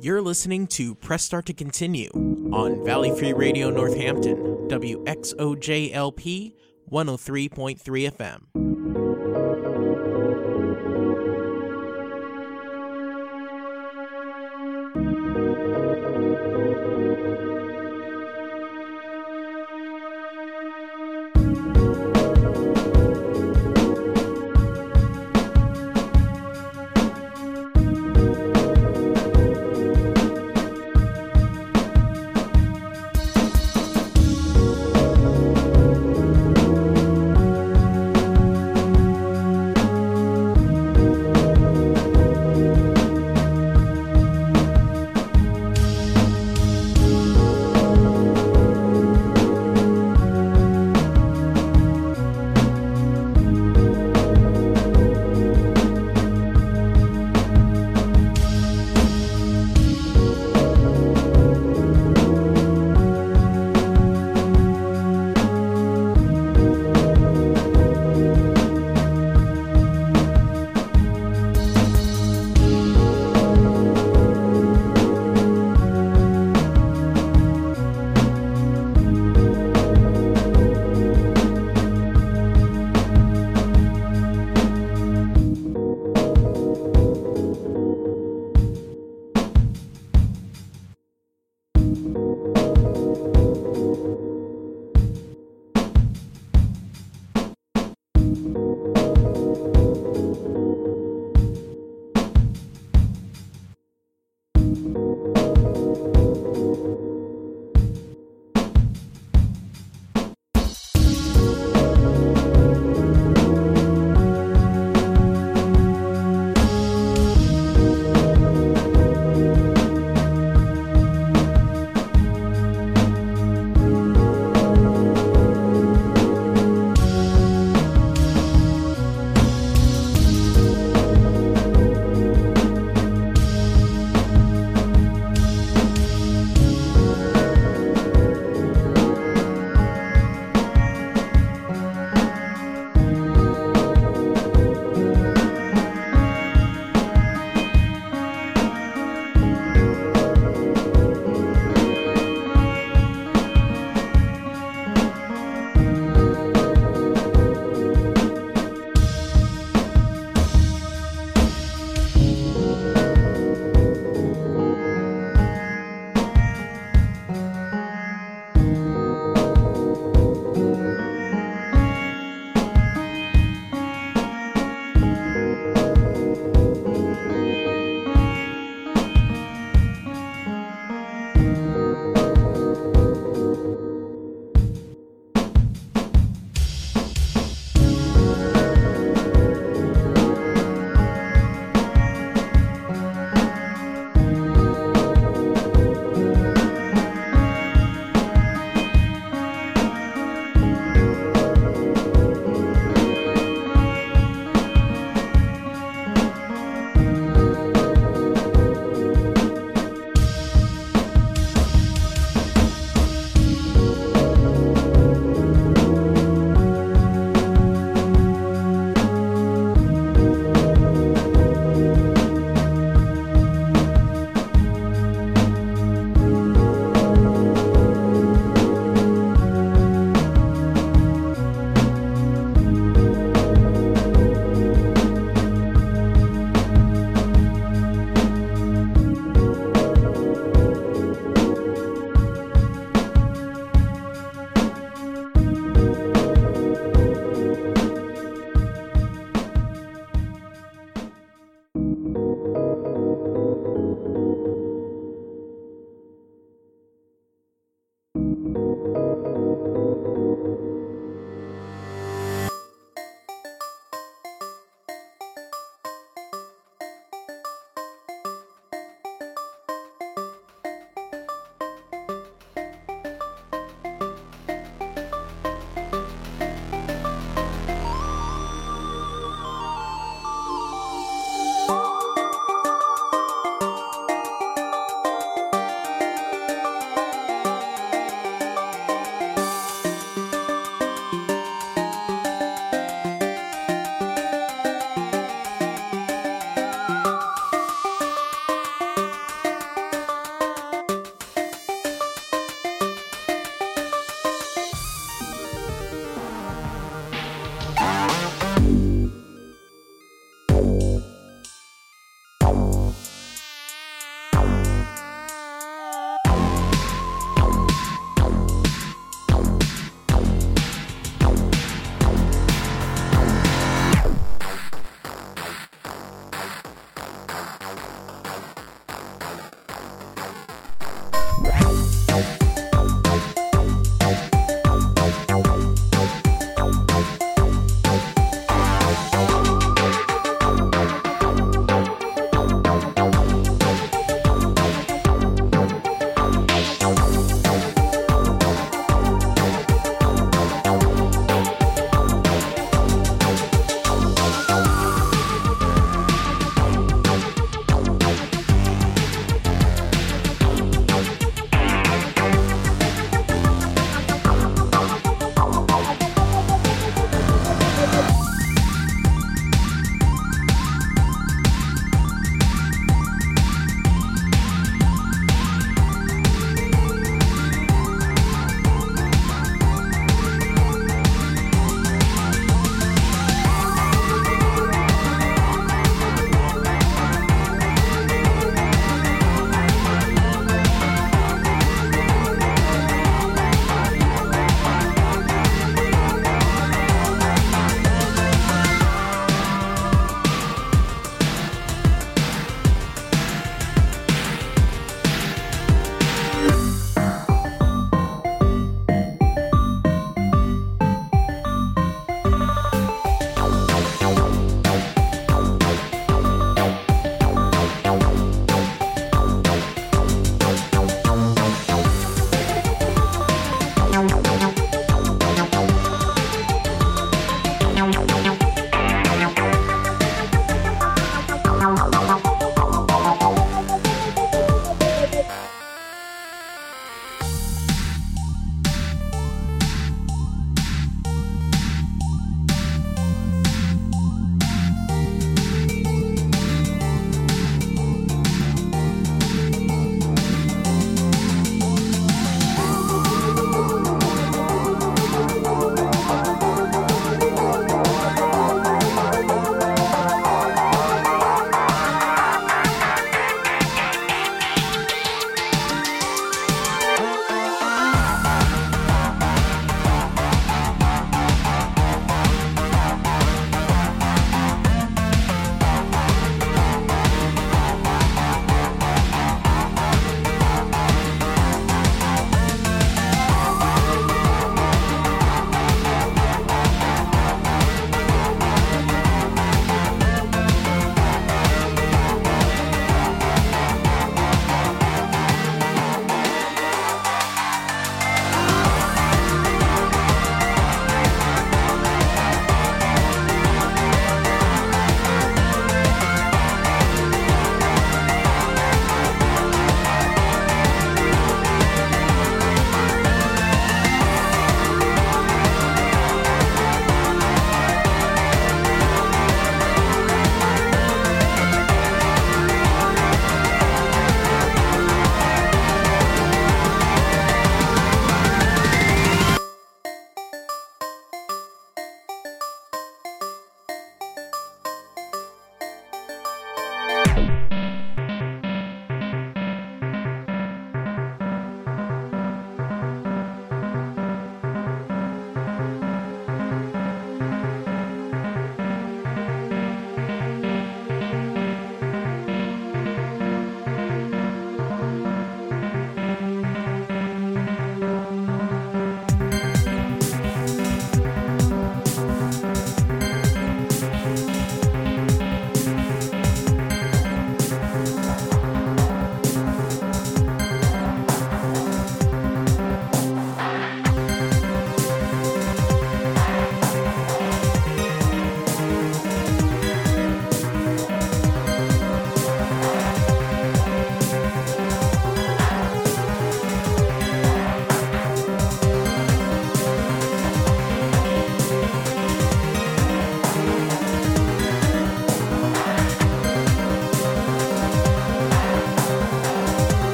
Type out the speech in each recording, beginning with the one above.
You're listening to Press Start to Continue on Valley Free Radio Northampton, WXOJLP 103.3 FM.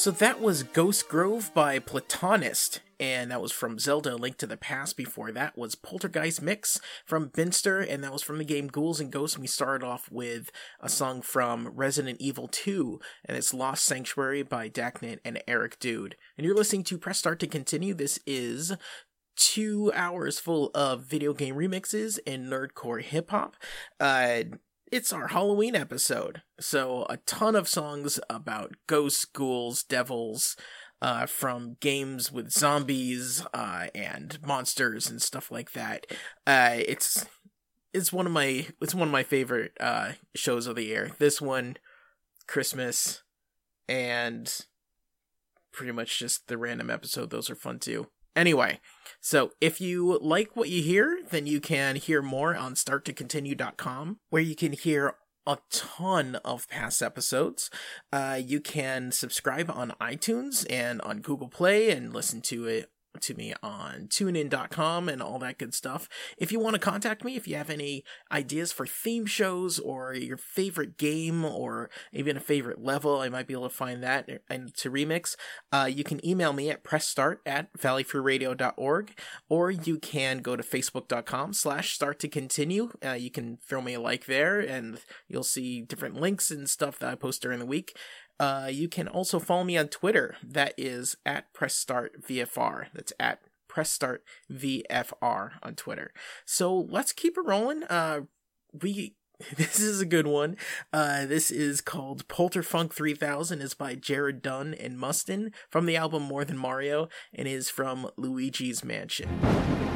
So that was Ghost Grove by Platonist, and that was from Zelda Link to the Past. Before that was Poltergeist Mix from Binster, and that was from the game Ghouls and Ghosts. And we started off with a song from Resident Evil 2, and it's Lost Sanctuary by Daknit and Eric Dude. And you're listening to Press Start to Continue. This is two hours full of video game remixes and nerdcore hip hop. Uh, it's our Halloween episode. So, a ton of songs about ghosts, ghouls, devils, uh, from games with zombies uh, and monsters and stuff like that. Uh, it's it's one of my it's one of my favorite uh, shows of the year. This one, Christmas, and pretty much just the random episode. Those are fun too. Anyway, so if you like what you hear, then you can hear more on starttocontinue.com, where you can hear a ton of past episodes. Uh, you can subscribe on iTunes and on Google Play and listen to it to me on tunein.com and all that good stuff. If you want to contact me, if you have any ideas for theme shows or your favorite game or even a favorite level, I might be able to find that and to remix. Uh, you can email me at pressstart at valleyfreeradio.org or you can go to facebook.com slash start to continue. Uh, you can throw me a like there and you'll see different links and stuff that I post during the week. Uh, you can also follow me on Twitter. That is at PressStartVFR. That's at PressStartVFR on Twitter. So let's keep it rolling. Uh, we this is a good one. Uh, this is called Polterfunk 3000. is by Jared Dunn and Mustin from the album More Than Mario and is from Luigi's Mansion.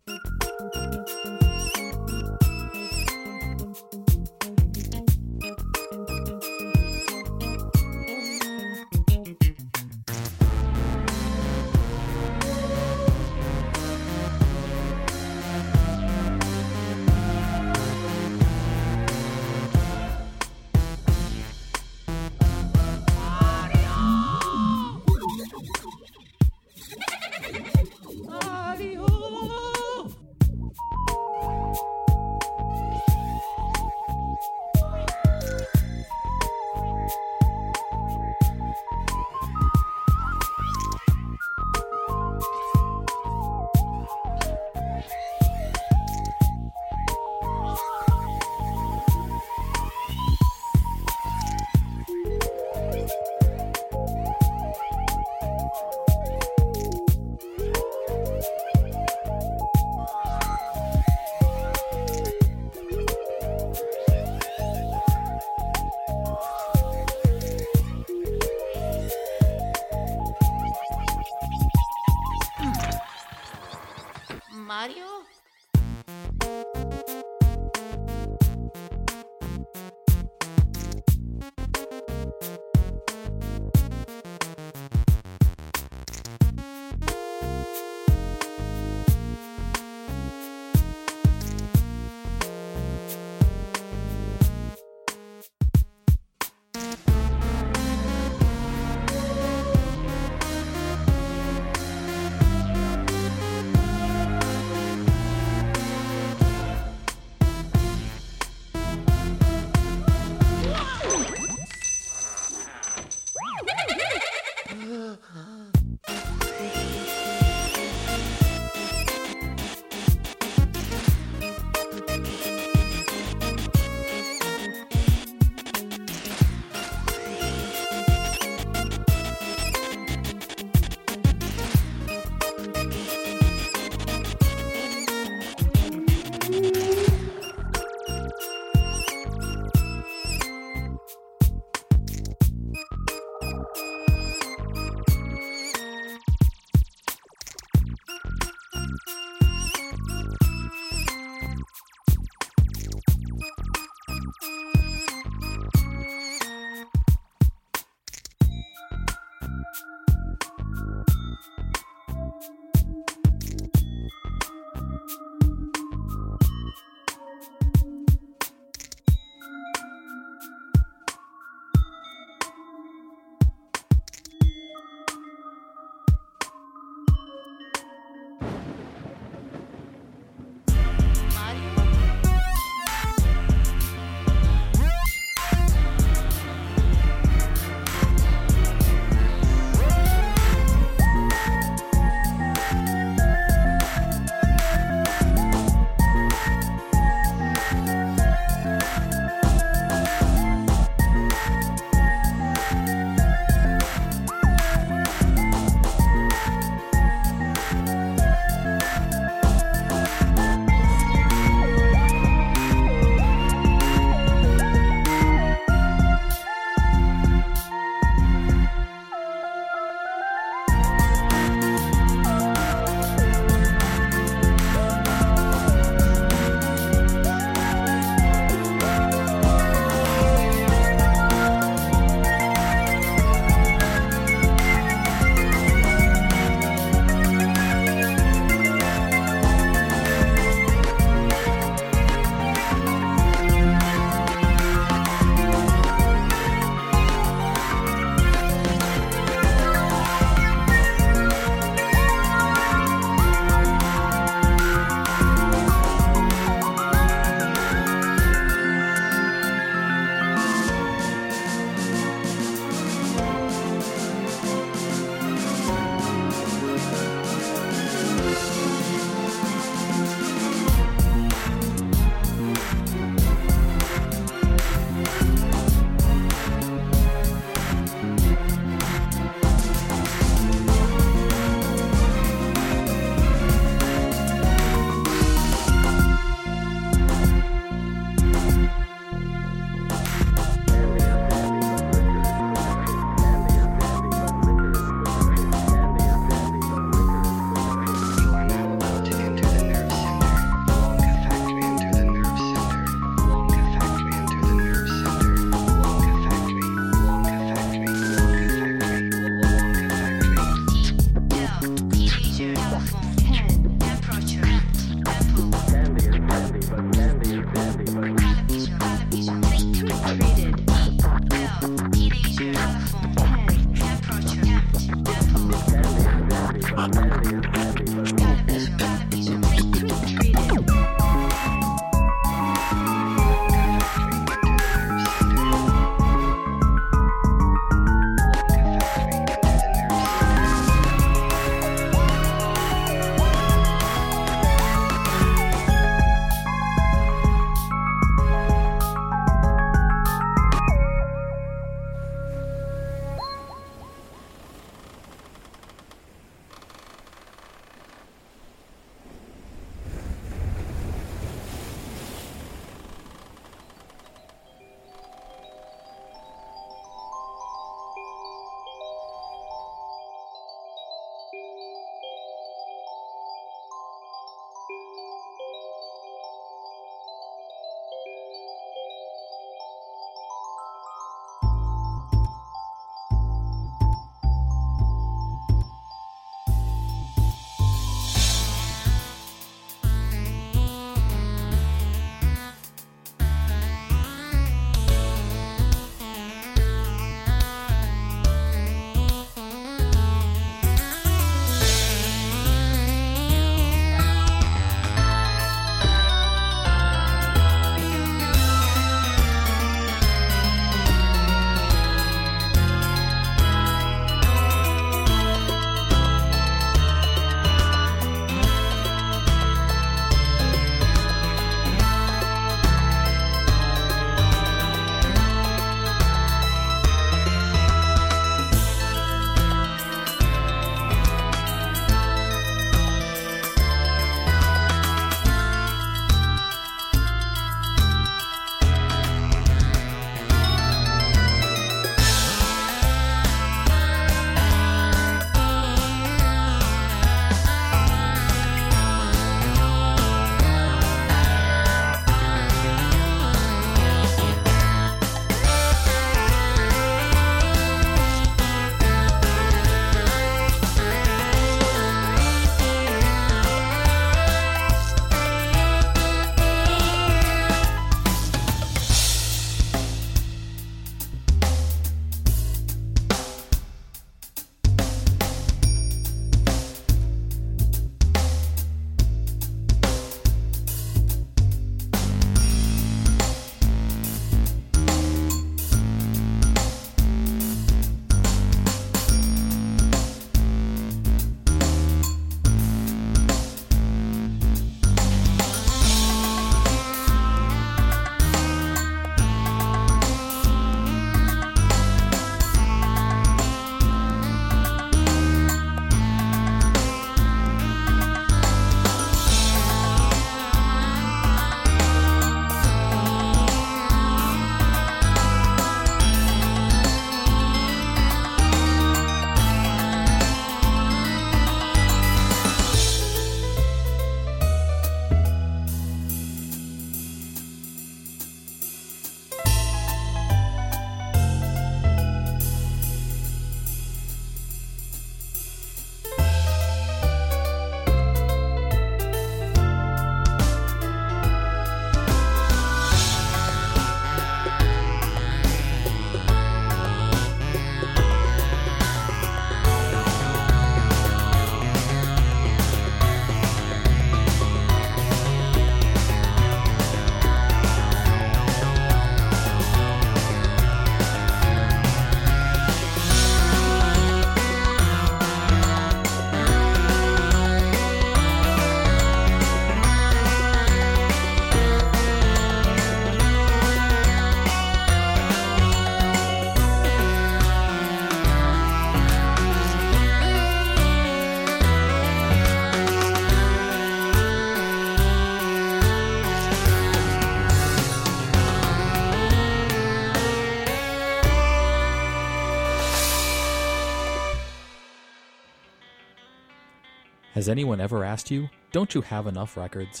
Has anyone ever asked you, don't you have enough records?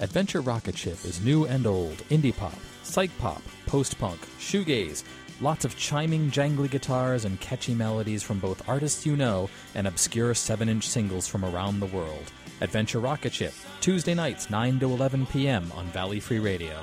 Adventure Rocket Ship is new and old, indie pop, psych pop, post punk, shoegaze, lots of chiming, jangly guitars and catchy melodies from both artists you know and obscure 7 inch singles from around the world. Adventure Rocket Ship, Tuesday nights 9 to 11 p.m. on Valley Free Radio.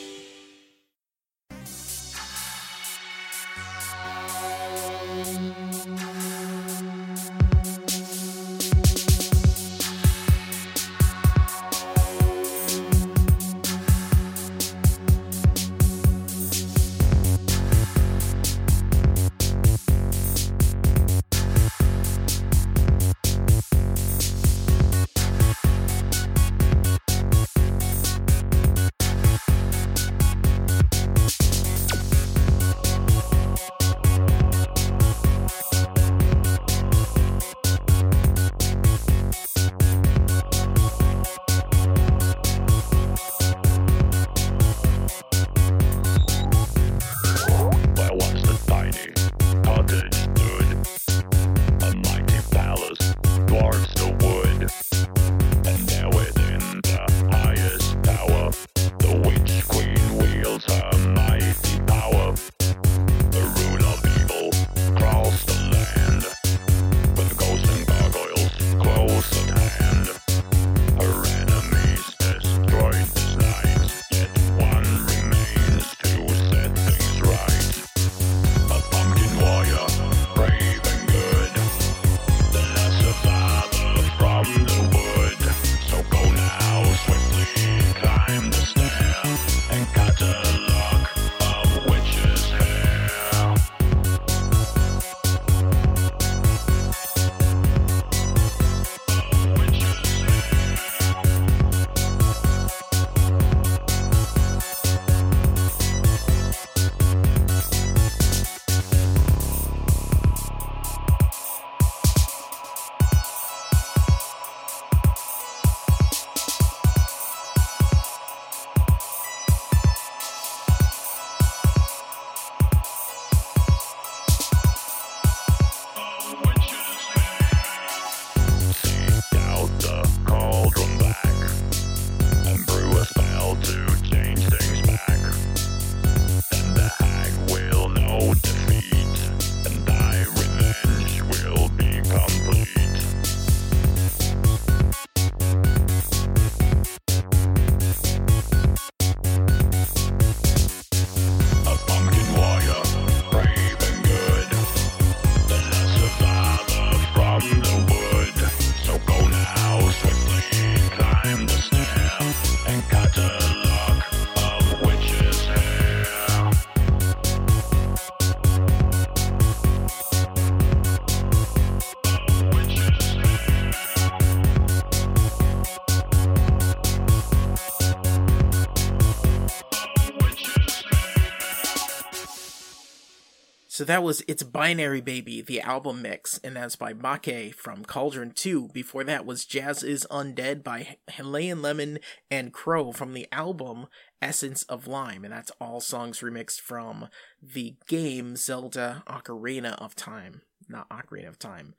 So that was It's Binary Baby, the album mix, and that's by Make from Cauldron 2. Before that was Jazz is Undead by Himalayan Lemon and Crow from the album Essence of Lime, and that's all songs remixed from the game Zelda Ocarina of Time. Not Ocarina of Time,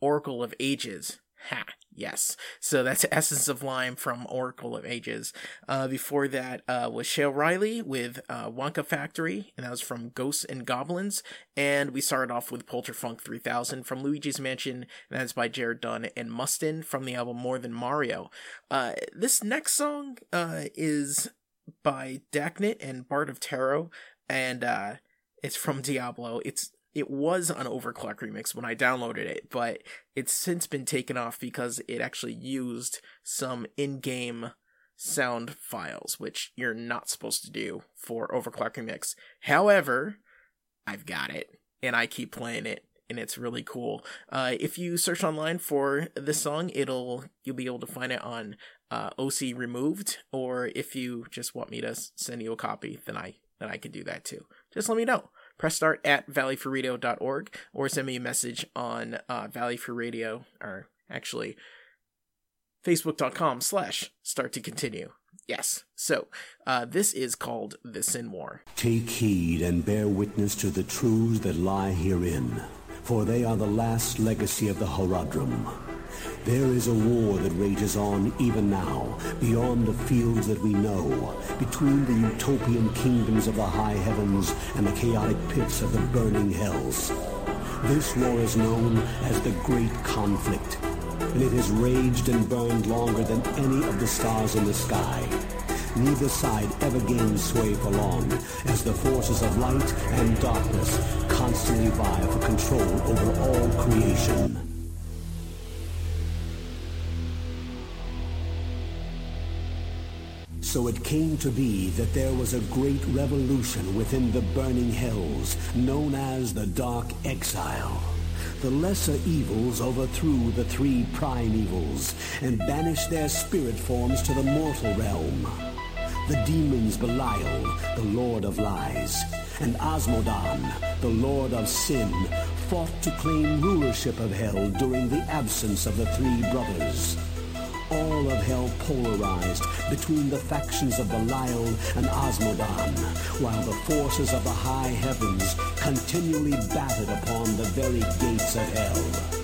Oracle of Ages. Ha, yes. So that's Essence of Lime from Oracle of Ages. Uh, before that uh, was Shale Riley with uh, Wonka Factory, and that was from Ghosts and Goblins. And we started off with Polterfunk 3000 from Luigi's Mansion, and that's by Jared Dunn and Mustin from the album More Than Mario. Uh, this next song uh, is by Daknit and Bart of Tarot, and uh, it's from Diablo. It's it was an overclock remix when I downloaded it, but it's since been taken off because it actually used some in-game sound files, which you're not supposed to do for overclock remix. However, I've got it, and I keep playing it, and it's really cool. Uh, if you search online for this song, it'll you'll be able to find it on uh, OC Removed, or if you just want me to send you a copy, then I then I can do that too. Just let me know. Press start at valleyfreeradio.org or send me a message on uh, Valley Free Radio, or actually facebook.com slash start to continue. Yes. So, uh, this is called The Sin War. Take heed and bear witness to the truths that lie herein, for they are the last legacy of the Horadrim. There is a war that rages on even now, beyond the fields that we know, between the utopian kingdoms of the high heavens and the chaotic pits of the burning hells. This war is known as the Great Conflict, and it has raged and burned longer than any of the stars in the sky. Neither side ever gains sway for long, as the forces of light and darkness constantly vie for control over all creation. So it came to be that there was a great revolution within the burning hells, known as the Dark Exile. The lesser evils overthrew the three prime evils and banished their spirit forms to the mortal realm. The demons Belial, the Lord of Lies, and Azmodan, the Lord of Sin, fought to claim rulership of Hell during the absence of the three brothers. All of Hell polarized between the factions of Belial and Azmodan, while the forces of the high heavens continually battered upon the very gates of Hell.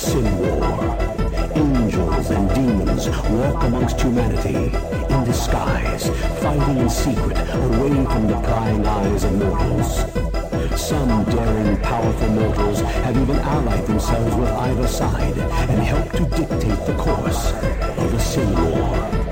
Sin War. Angels and demons walk amongst humanity in disguise, fighting in secret away from the prying eyes of mortals. Some daring, powerful mortals have even allied themselves with either side and helped to dictate the course of the Sin War.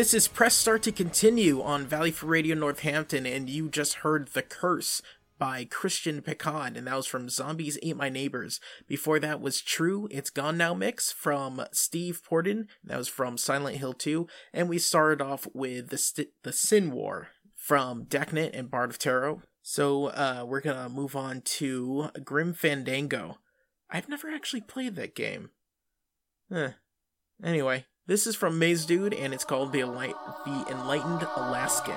This is Press Start to Continue on Valley Free Radio Northampton, and you just heard The Curse by Christian Picard, and that was from Zombies Ate My Neighbors. Before that was True, It's Gone Now mix from Steve Pordon, that was from Silent Hill 2, and we started off with The, St- the Sin War from Decnet and Bard of Tarot. So uh, we're gonna move on to Grim Fandango. I've never actually played that game. Eh. Anyway, this is from Mazedude, and it's called The, Enlight- the Enlightened Alaskan.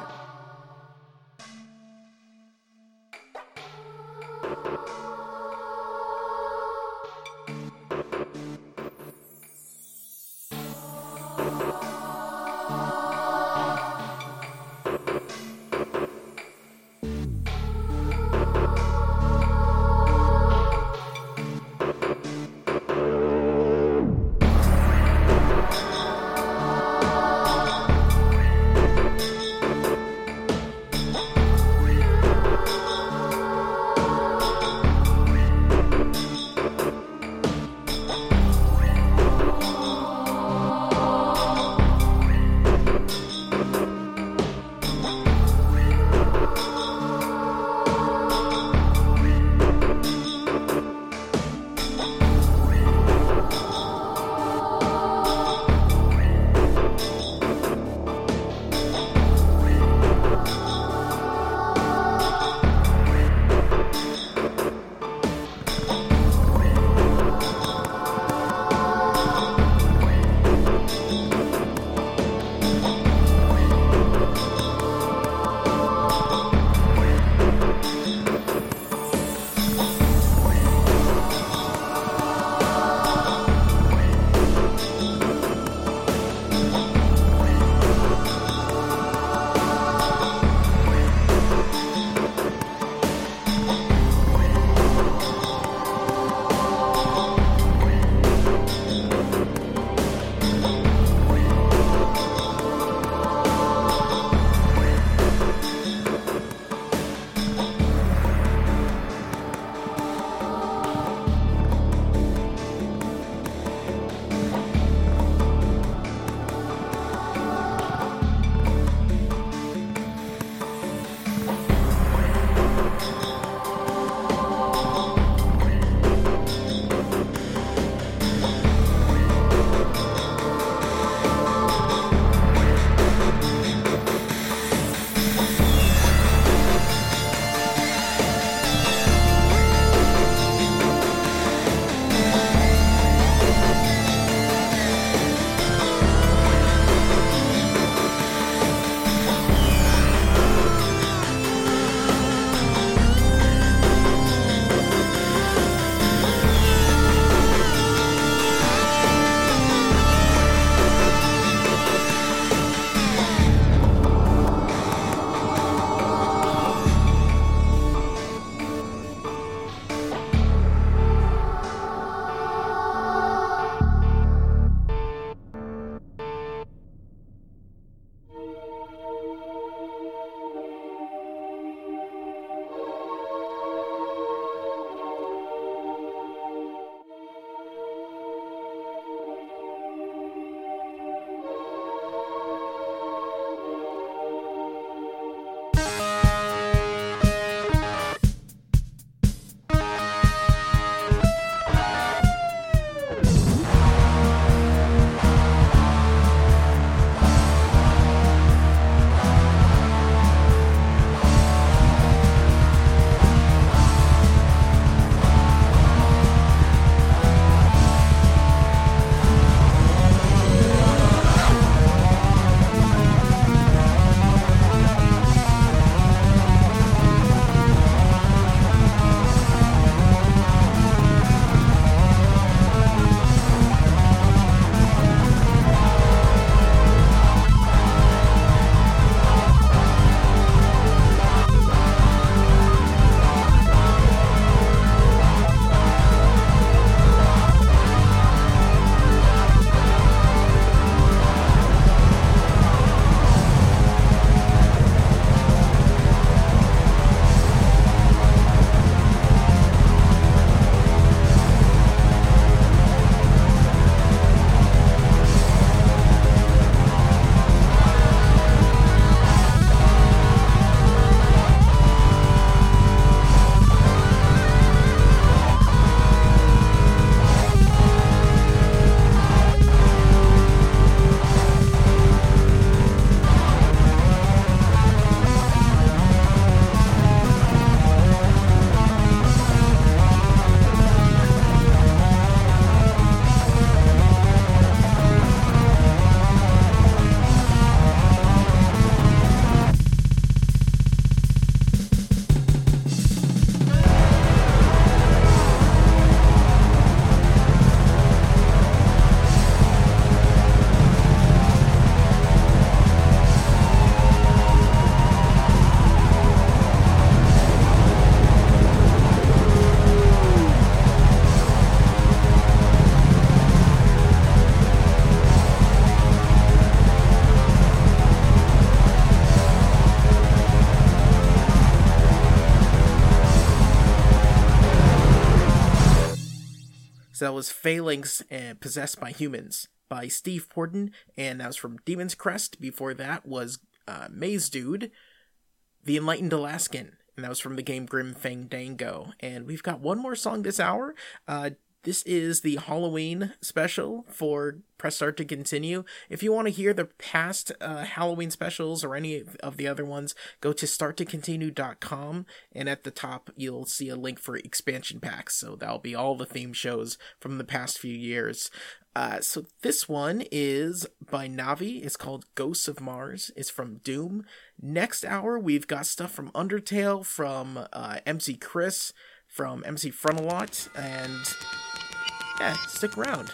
That was Phalanx and Possessed by Humans by Steve Pordon, and that was from Demon's Crest. Before that was uh, Mazedude, The Enlightened Alaskan, and that was from the game Grim Fandango. And we've got one more song this hour. Uh, this is the Halloween special for Press Start to Continue. If you want to hear the past uh, Halloween specials or any of the other ones, go to starttocontinue.com and at the top you'll see a link for expansion packs. So that'll be all the theme shows from the past few years. Uh, so this one is by Navi. It's called Ghosts of Mars. It's from Doom. Next hour we've got stuff from Undertale, from uh, MC Chris, from MC Frontalot, and yeah, stick around.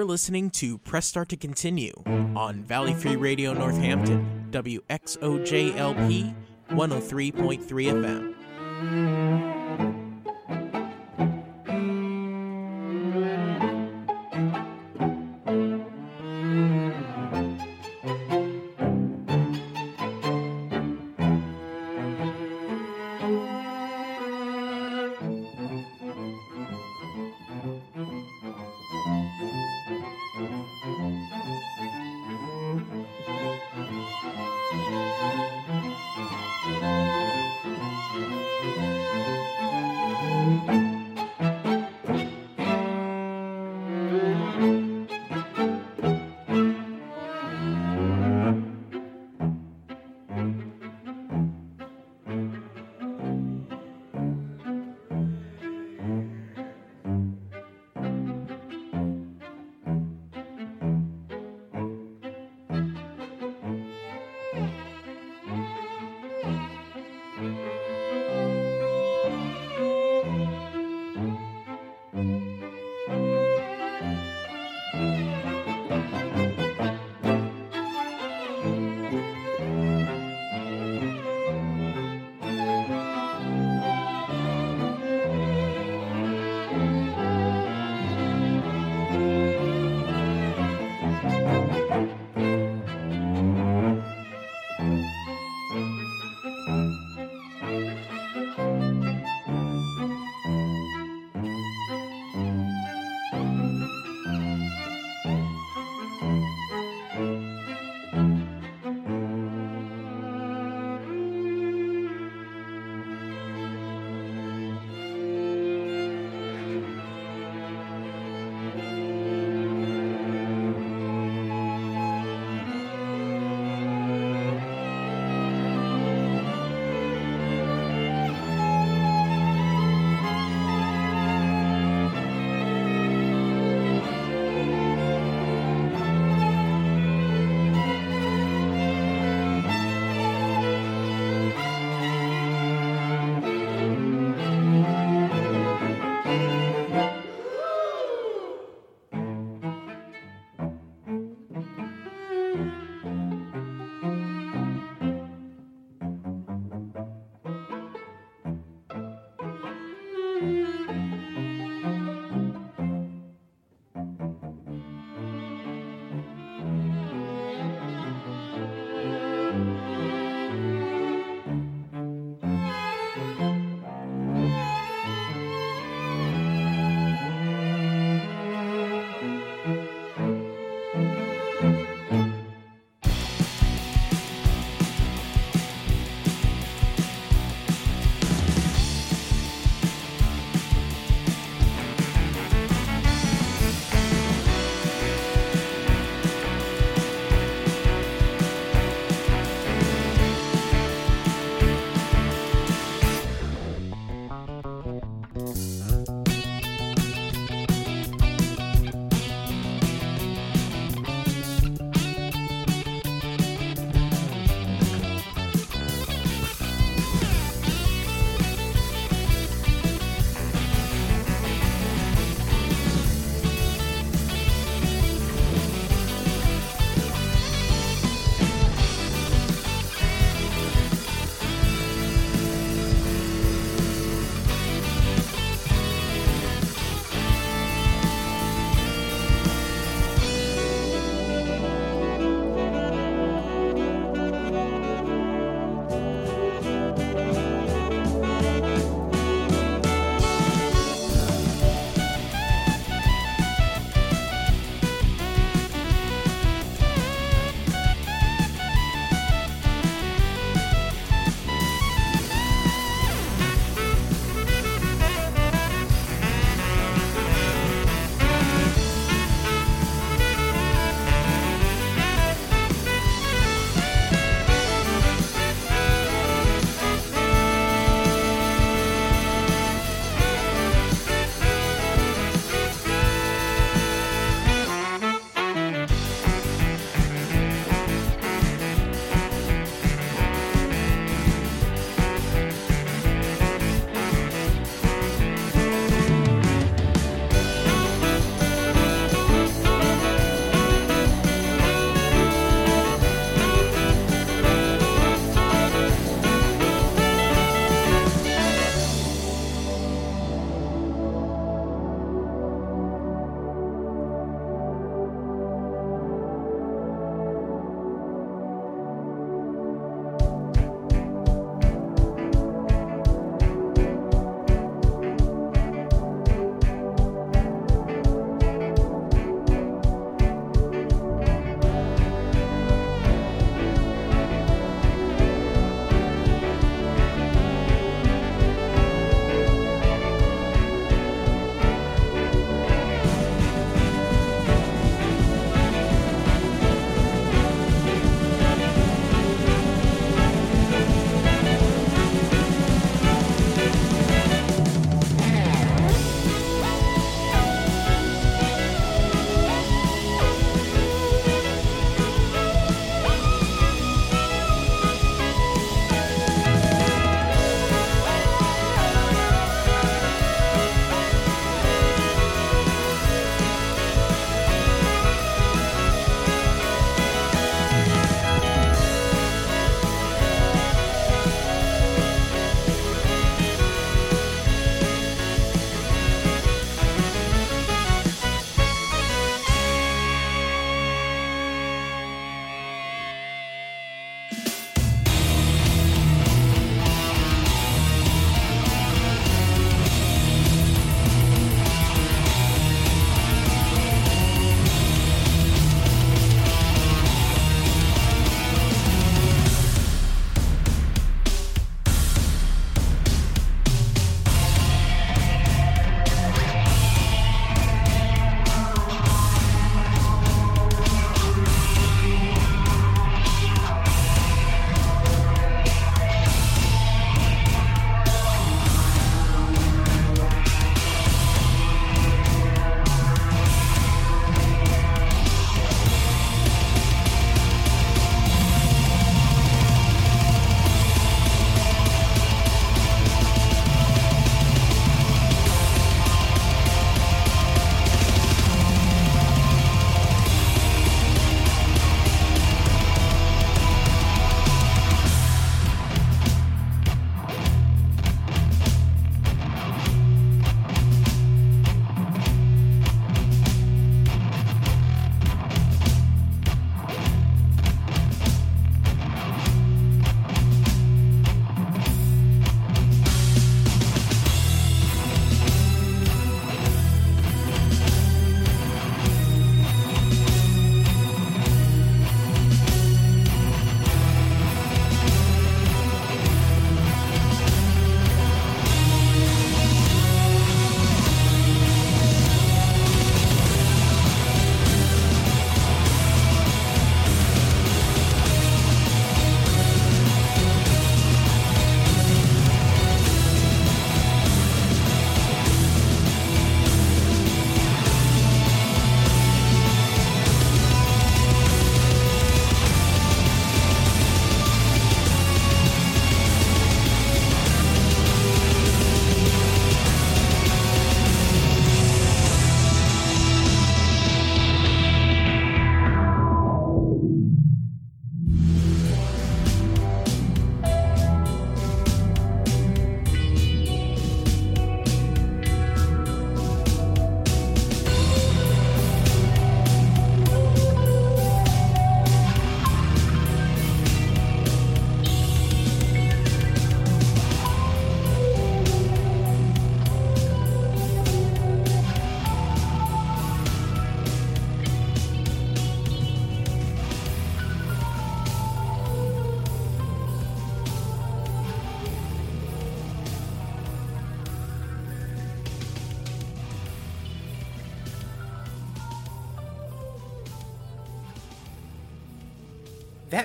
You're listening to Press Start to Continue on Valley Free Radio Northampton, WXOJLP 103.3 FM.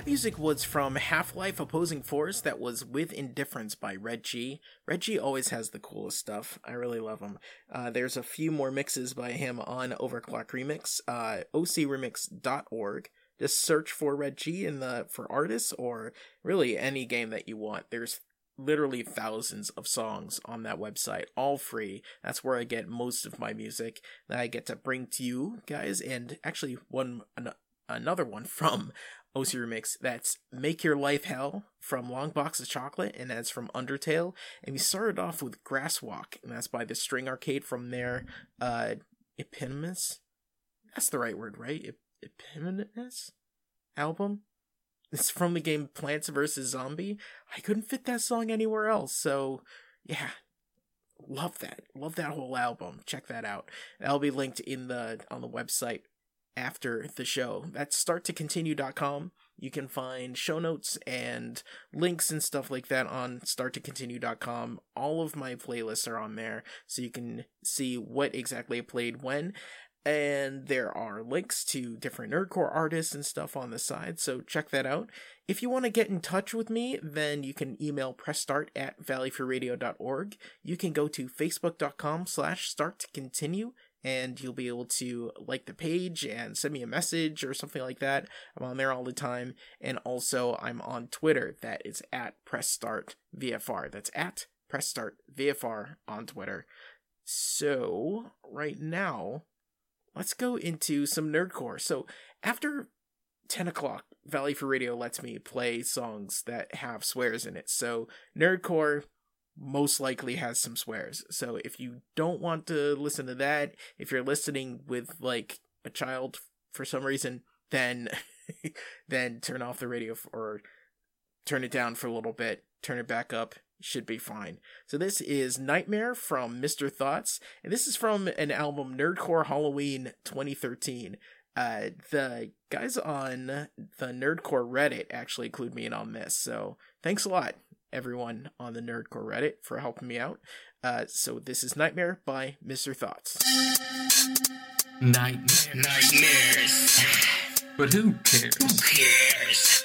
Music was from Half Life Opposing Force, that was With Indifference by Red G. Red G always has the coolest stuff. I really love him. Uh, there's a few more mixes by him on Overclock Remix, uh, ocremix.org. Just search for Red G in the for artists or really any game that you want. There's literally thousands of songs on that website, all free. That's where I get most of my music that I get to bring to you guys. And actually, one an- another one from OC Remix that's Make Your Life Hell from Long Box of Chocolate, and that's from Undertale. And we started off with Grass Walk, and that's by the String Arcade from their uh, Eponymous. That's the right word, right? Ep- Eponymous album. It's from the game Plants vs. Zombie. I couldn't fit that song anywhere else, so yeah. Love that. Love that whole album. Check that out. That'll be linked in the on the website after the show. That's starttocontinue.com. You can find show notes and links and stuff like that on starttocontinue.com. All of my playlists are on there, so you can see what exactly I played when. And there are links to different nerdcore artists and stuff on the side, so check that out. If you want to get in touch with me, then you can email pressstart at valleyfreeradio.org. You can go to facebook.com slash start to continue and you'll be able to like the page and send me a message or something like that. I'm on there all the time. And also, I'm on Twitter. That is at Press Start VFR. That's at Press Start VFR on Twitter. So, right now, let's go into some nerdcore. So, after 10 o'clock, Valley Free Radio lets me play songs that have swears in it. So, nerdcore most likely has some swears. So if you don't want to listen to that, if you're listening with like a child for some reason, then then turn off the radio or turn it down for a little bit, turn it back up, should be fine. So this is Nightmare from Mr. Thoughts, and this is from an album Nerdcore Halloween 2013. Uh, the guys on the Nerdcore Reddit actually include me in on this, so thanks a lot everyone on the Nerdcore Reddit for helping me out. Uh, so this is Nightmare by Mr. Thoughts. Nightmare. Nightmares. But who cares? Who cares?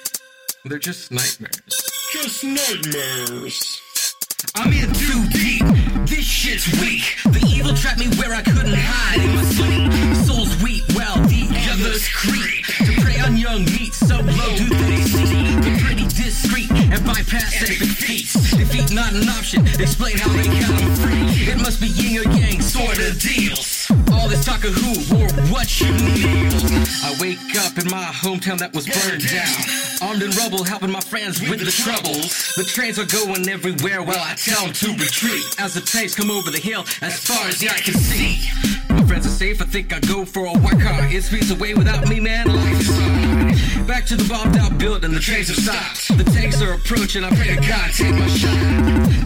They're just nightmares. Just nightmares. I'm in too deep. This shit's weak. The evil trapped me where I couldn't hide in my sleep. Souls weep while the others creep. To prey on young meat, so low do they see. But pretty discreet and bypass epic feats. Defeat not an option. Explain how they them free. It must be yin or yang sort of deals. All this talk of who or what you need. I wake up in my hometown that was burned down. Armed in rubble, helping my friends with the troubles. The trains are going everywhere while I tell them to retreat. As the tanks come over the hill, as far as the eye can see. My friends are safe, I think I go for a car. It speeds away without me, man, life is hard. Back to the bombed out building, the trains have stopped. The tanks are approaching, I pray to God, take my shot.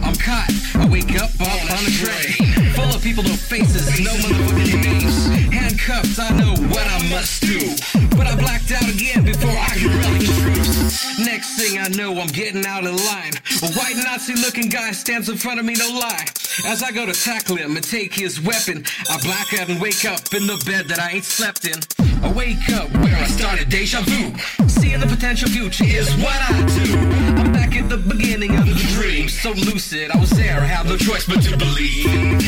I'm caught, I wake up all on a train. Full of people, no faces, no motherfucking names. Handcuffed, I know what I must do. But I blacked out again before I could rally troops. Next thing I know, I'm getting out of line. A white Nazi looking guy stands in front of me, no lie. As I go to tackle him and take his weapon, I black out and wake up in the bed that I ain't slept in. I wake up where I started deja vu. Seeing the potential future is what I do. I'm back at the beginning of the dream. So lucid, I was there, I had no choice but to believe.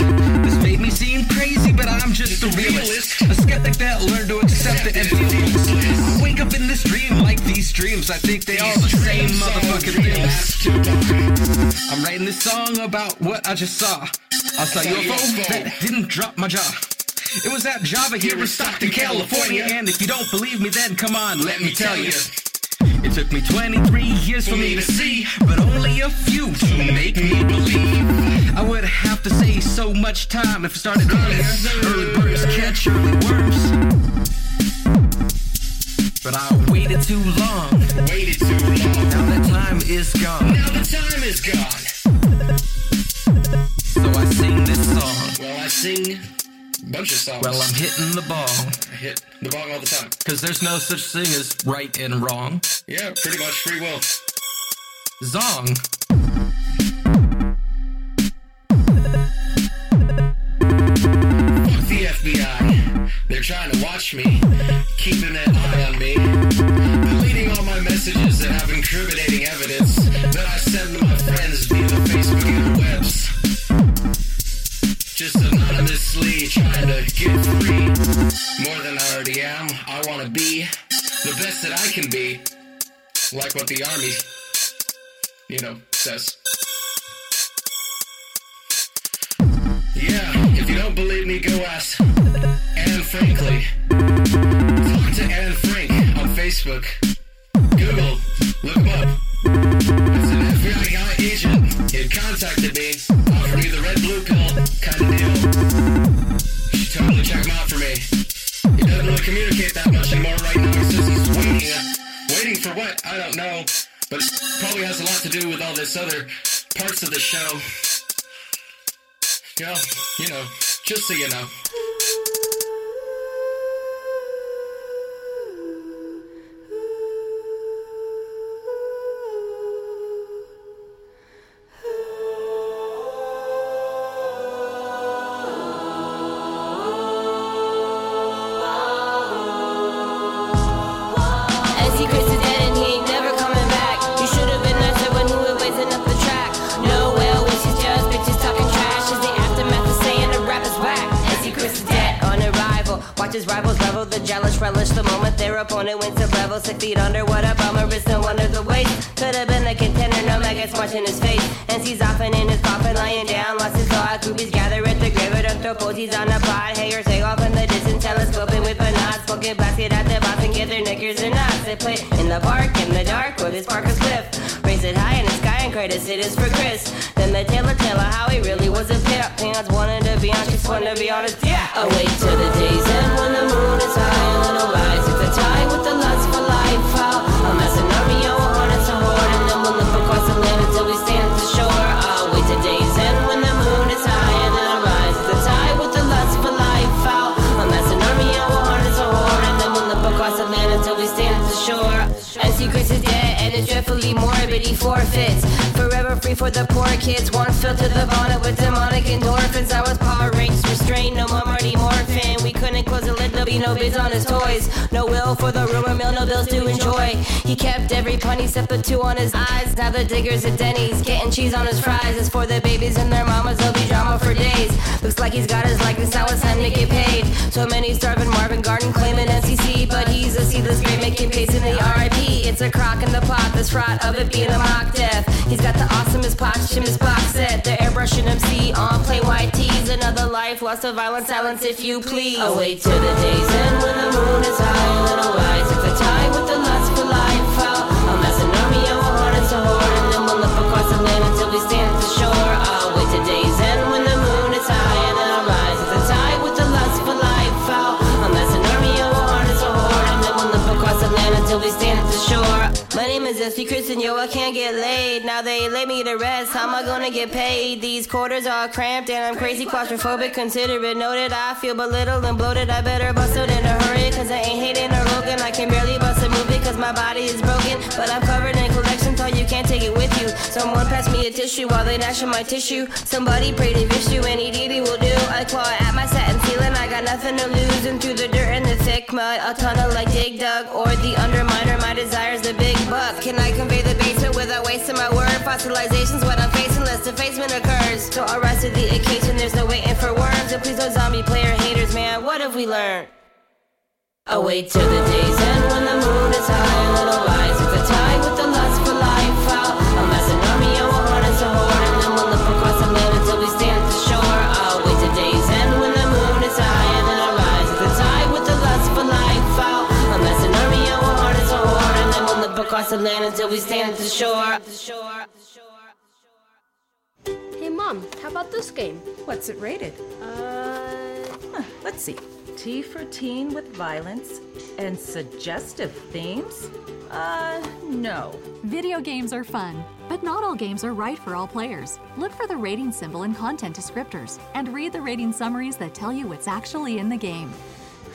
This made me seem crazy, but I'm just a realist. A skeptic that learned to accept feel useless. I wake up in this dream like these dreams. I think they are the same motherfucking things. I'm writing this song about what I just saw. I saw UFO that didn't drop my jaw. It was at Java here in Stockton, California. And if you don't believe me, then come on, let me tell you. It took me 23 years for me to see, but only a few to make me believe. I would have to say so much time if it started earlier. Early birds catch early worms. But I waited too long. Waited too long. Now the time is gone. Now the time is gone. So I sing this song. Well, I sing bunch of songs. Well, I'm hitting the ball. I hit the ball all the time. Because there's no such thing as right and wrong. Yeah, pretty much free will. Zong. The FBI. They're trying to watch me, keeping an eye on me, deleting all my messages that have incriminating evidence that I send to my more than I already am. I want to be the best that I can be, like what the army, you know, says. Yeah, if you don't believe me, go ask Anne Frankly. Talk to Anne Frank on Facebook. Google, look him up. It's an FBI agent. He contacted me, You check him out for me. He doesn't really communicate that much anymore right now. He's waiting. Waiting for what? I don't know. But probably has a lot to do with all this other parts of the show. Yeah, you know, just so you know. His rivals level the jealous relish the moment their opponent went to level six feet under. What a bummer! It's no wonder the waste could have been the contender. No maggots marching his face, and he's often in his coffin lying down. Lost his thought. Groupies gather at the grave. Don't throw posies on a pod. Haters take off in the distance, telescoping with a nod. Smoking basket at the box and get their knickers and knots. They play in the park, in the dark, with his Parker Swift. Raise it high in the sky and credits it is for Chris. Then the tale of tell of how he really was a pimp. Pants wanted to be on, just wanted to be honest. Yeah. Away to the days end when the moon is high and little rise. If the tie with the lust for life out. A He forfeits. Forever free for the poor kids. Once filled to the bonnet with demonic endorphins. I was power ranged, restrained, no more Mighty Morphin. We couldn't close the lid, there'll be no bids on his toys. No will for the rumor mill, no bills to enjoy. He kept every pun, he set the two on his eyes. Now the diggers at Denny's, getting cheese on his fries. As for the babies and their mamas, there'll be drama for days. Looks like he's got his likeness, now it's time to get paid. So many starving Marvin Garden claiming NCC, but he's a seedless grave making pace in the RIP. It's a crock in the pot, this fraught of it being a mock death. He's got the awesomest posthumous box set, the airbrushing MC on plain white tees. Another life lost of violence, silence, if you please. I'll wait till the days end when the moon is high, little rise. If the tie with the lust for life out, a mass an army, oh, a hornet's a horde, and then we'll live across the land until we stand at the shore. Away to days is MC Chris and yo, I can't get laid. Now they lay me to rest. How am I gonna get paid? These quarters are cramped and I'm crazy claustrophobic. Consider it noted. I feel belittled and bloated. I better bust it in a hurry. Cause I ain't hating or Rogan. I can barely bust a movie cause my body is broken. But I'm covered in collection, you can't take it with you. Someone pass me a tissue while they gnash my tissue. Somebody pray to Vishnu, any deity will do. I claw at my satin ceiling. I got nothing to lose. And through the dirt and the thick mud, a tunnel like Dig Dug or the Underminer. My desire's the big buck. Can I convey the basement without wasting my word? Fossilization's what I'm facing, less defacement occurs. So I arrested the occasion, there's no waiting for worms. And please no zombie player haters, man, what have we learned? Away till the days end when the moon is high, little rise with the tide with the lust for across the land until we stand at the shore. Away to days end when the moon is high, and then rise with the tide with the lust for life out. A mass an army, a hornet's a horde, and then we'll live across the land until we stand at the shore. Hey, Mom, how about this game? What's it rated? Uh, Huh, let's see. T for teen with violence and suggestive themes? Uh, no. Video games are fun, but not all games are right for all players. Look for the rating symbol and content descriptors and read the rating summaries that tell you what's actually in the game.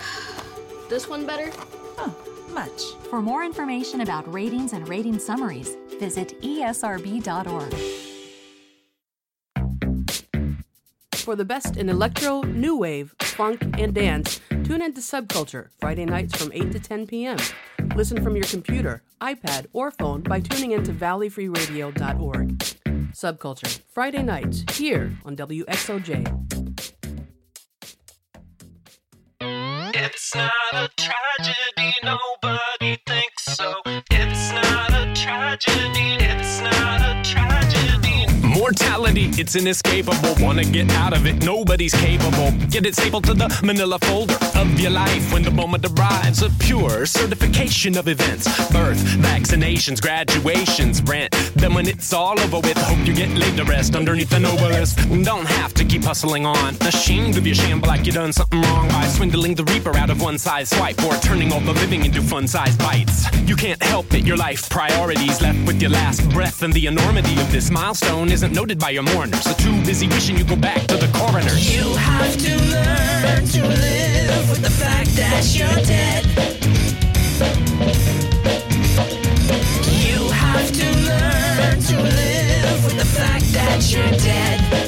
this one better? Oh, much. For more information about ratings and rating summaries, visit esrb.org. For the best in electro, new wave, funk, and dance, tune into Subculture Friday nights from 8 to 10 p.m. Listen from your computer, iPad, or phone by tuning into valleyfreeradio.org. Subculture Friday nights here on WXOJ. It's not a tragedy, nobody thinks so. It's not a tragedy, it's not a tragedy. Mortality, it's inescapable. Wanna get out of it, nobody's capable. Get it stapled to the manila folder of your life when the moment arrives. A pure certification of events birth, vaccinations, graduations, rent. Then when it's all over with, hope you get laid to rest underneath an obelisk. Don't have to keep hustling on. Ashamed of your shamble like you done something wrong by swindling the reaper out of one size swipe or turning all the living into fun sized bites. You can't help it, your life priorities left with your last breath, and the enormity of this milestone isn't noted by your mourners. So too busy wishing you go back to the coroner. You have to learn to live with the fact that you're dead. You have to learn to live with the fact that you're dead.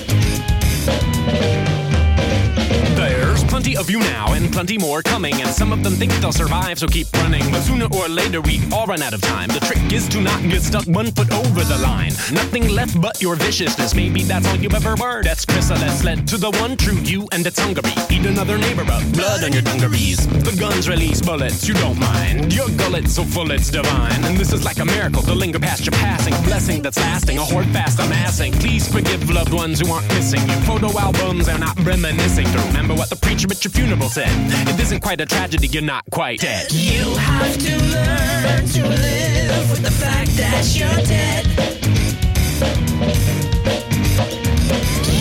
Of you now and plenty more coming, and some of them think they'll survive, so keep running. But sooner or later, we all run out of time. The trick is to not get stuck one foot over the line. Nothing left but your viciousness. Maybe that's all you ever were. That's chrysalis led to the one true you, and it's hungry. Eat another neighbor up, blood on your dungarees. The guns release bullets, you don't mind. Your gullet's so full it's divine. And this is like a miracle to linger past your passing. Blessing that's lasting, a hoard fast amassing. Please forgive loved ones who aren't missing you. Photo albums are not reminiscing to remember what the preacher at your funeral said. It isn't quite a tragedy, you're not quite dead. You have to learn to live with the fact that you're dead.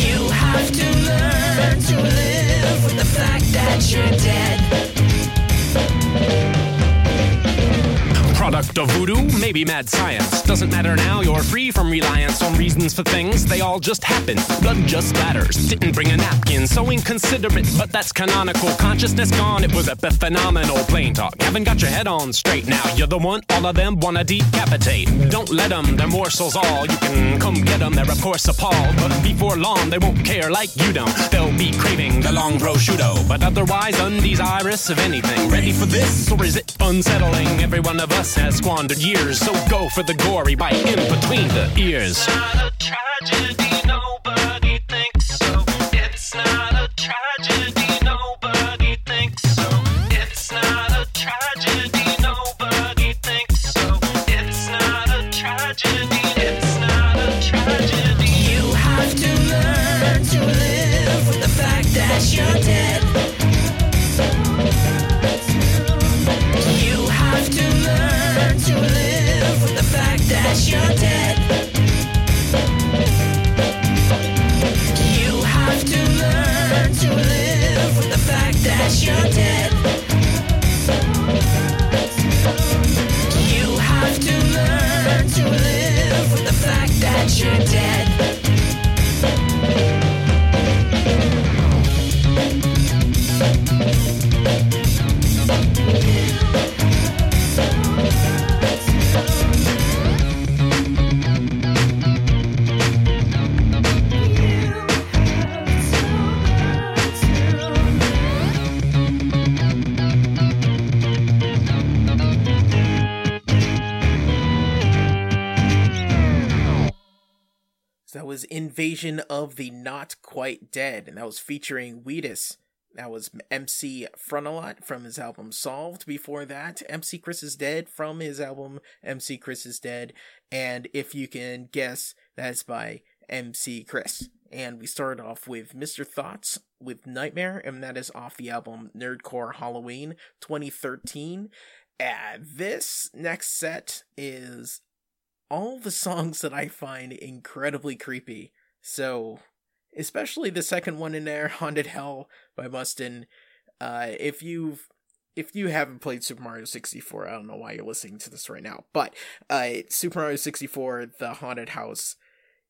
You have to learn to live with the fact that you're dead. Product of voodoo, maybe mad science. Doesn't matter now, you're free from reliance on reasons for things. They all just happen. Blood just splatters. Didn't bring a napkin, so inconsiderate, but that's canonical. Consciousness gone, it was epiphenomenal. Plain talk, haven't got your head on straight now. You're the one all of them wanna decapitate. Don't let them, their morsels all. You can come get them, they're of course appalled. But before long, they won't care like you don't. They'll be craving the long prosciutto, but otherwise undesirous of anything. Ready for this, or is it unsettling? Every one of us has squandered years, so go for the gory bite in between the ears. Of the Not Quite Dead, and that was featuring Wheatus. That was MC Frontalot from his album Solved. Before that, MC Chris is Dead from his album MC Chris is Dead. And if you can guess, that's by MC Chris. And we started off with Mr. Thoughts with Nightmare, and that is off the album Nerdcore Halloween 2013. And this next set is all the songs that I find incredibly creepy. So, especially the second one in there, Haunted Hell by Mustin. Uh, if you've if you haven't played Super Mario 64, I don't know why you're listening to this right now. But uh, Super Mario 64, the haunted house,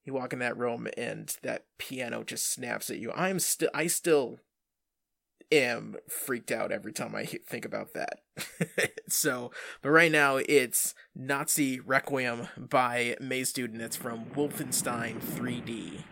you walk in that room and that piano just snaps at you. I'm still, I still am freaked out every time I think about that. so, but right now it's Nazi Requiem by Mazedude, and it's from Wolfenstein 3D.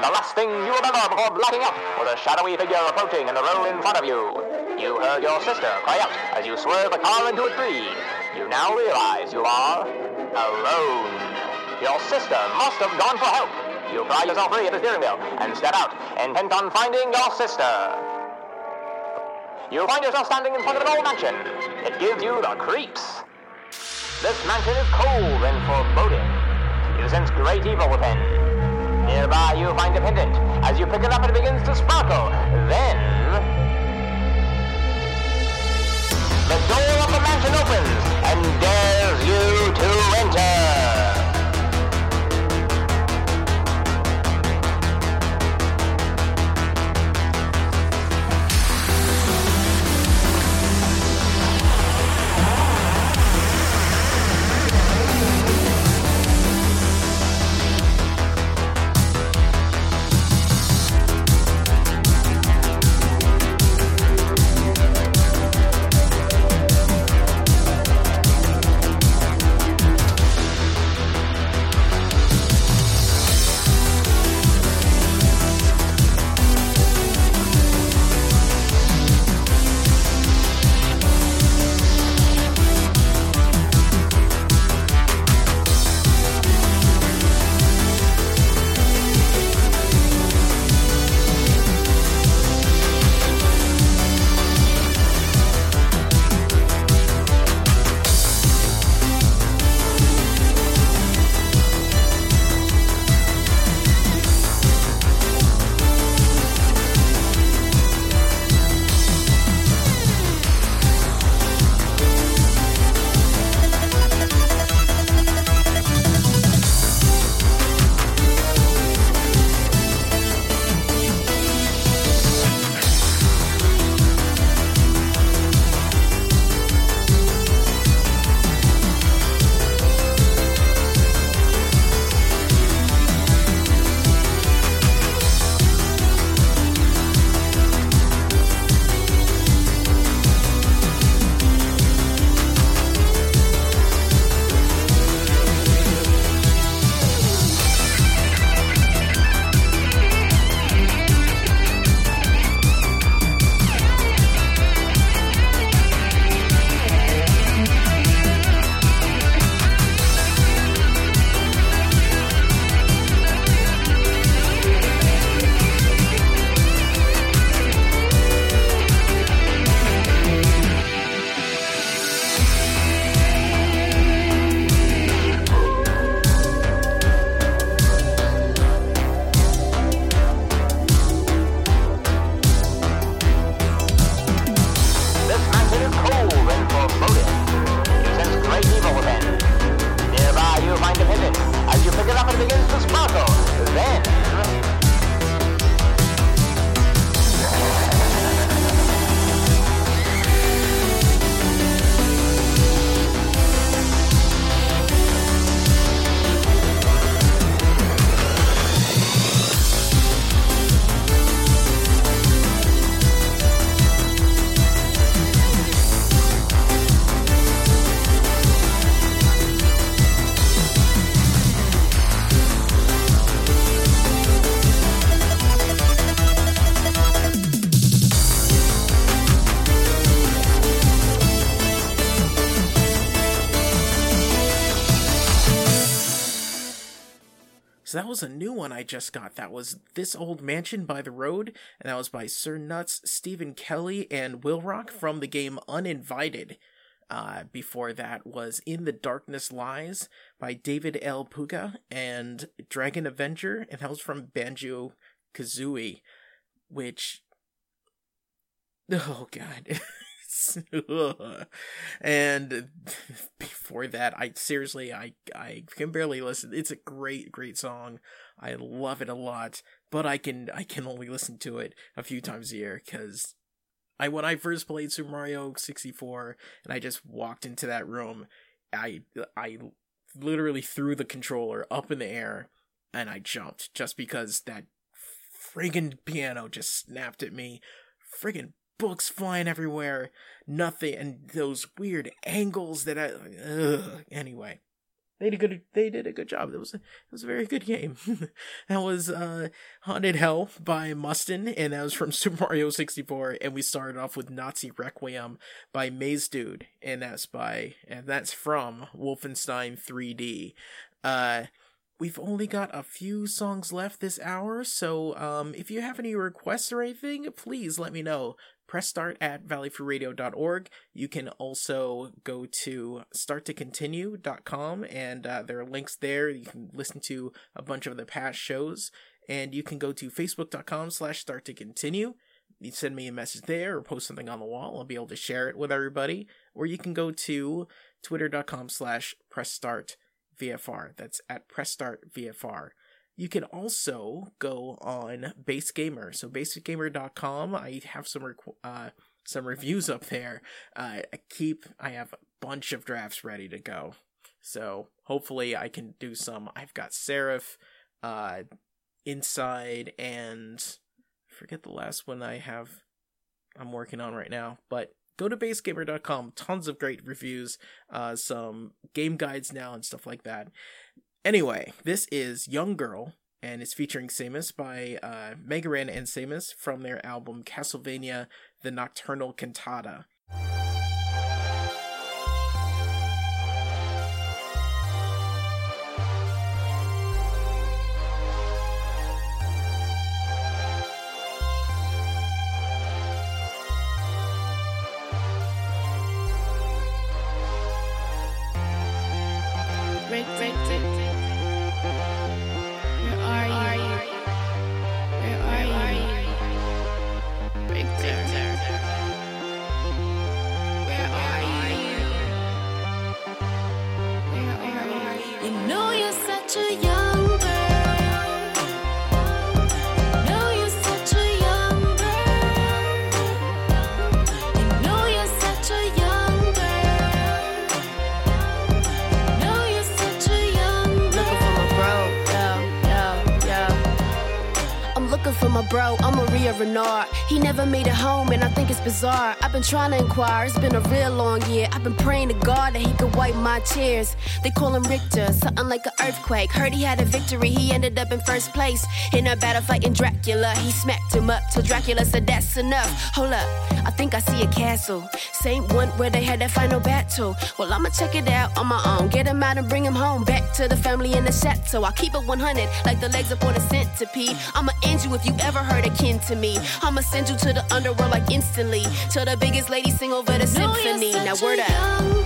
Out! The last thing you remember before blacking out was a shadowy figure approaching in the road in front of you. You heard your sister cry out as you swerved the car into a tree. You now realize you are alone. Your sister must have gone for help. You pry yourself free of the steering wheel and step out, intent on finding your sister. You find yourself standing in front of an old mansion. It gives you the creeps. This mansion is cold and foreboding. You sense great evil within. Nearby you find a pendant. As you pick it up, it begins to sparkle. Then... The door of the mansion opens and dares you to enter. Just got. That was This Old Mansion by the Road, and that was by Sir Nuts, Stephen Kelly, and Will Rock from the game Uninvited. Uh, before that was In the Darkness Lies by David L. Puga and Dragon Avenger, and that was from Banjo Kazooie, which. Oh, God. and before that i seriously i i can barely listen it's a great great song i love it a lot but i can i can only listen to it a few times a year because i when i first played super mario 64 and i just walked into that room i i literally threw the controller up in the air and i jumped just because that friggin piano just snapped at me friggin books flying everywhere, nothing, and those weird angles that I. Ugh. Anyway, they did a good they did a good job. It was a, it was a very good game. that was uh Haunted Hell by Mustin, and that was from Super Mario 64. And we started off with Nazi Requiem by Mazedude, and that's by and that's from Wolfenstein 3D. Uh we've only got a few songs left this hour, so um, if you have any requests or anything, please let me know. Press start at valleyfreeradio.org. You can also go to starttocontinue.com, and uh, there are links there. You can listen to a bunch of the past shows, and you can go to facebook.com slash start to continue. You send me a message there or post something on the wall. I'll be able to share it with everybody. Or you can go to twitter.com slash press start VFR. That's at Press Start VFR. You can also go on Base Gamer. So basegamer.com. I have some requ- uh, some reviews up there. Uh, I keep I have a bunch of drafts ready to go. So hopefully I can do some. I've got Seraph, uh, Inside, and forget the last one I have. I'm working on right now, but go to basegamer.com tons of great reviews uh, some game guides now and stuff like that anyway this is young girl and it's featuring samus by uh, Mega Ran and samus from their album castlevania the nocturnal cantata been trying to inquire, it's been a real long year. I've been praying to God that he could wipe my tears. They call him Richter, something like earthquake. Heard he had a victory, he ended up in first place. In a battle fighting Dracula, he smacked him up till Dracula said that's enough. Hold up, I think I see a castle. Same one where they had that final battle. Well, I'ma check it out on my own. Get him out and bring him home. Back to the family in the chateau. I keep it 100 like the legs up on a centipede. I'ma end you if you ever heard akin to me. I'ma send you to the underworld like instantly. Till the biggest lady sing over the symphony. Now word up.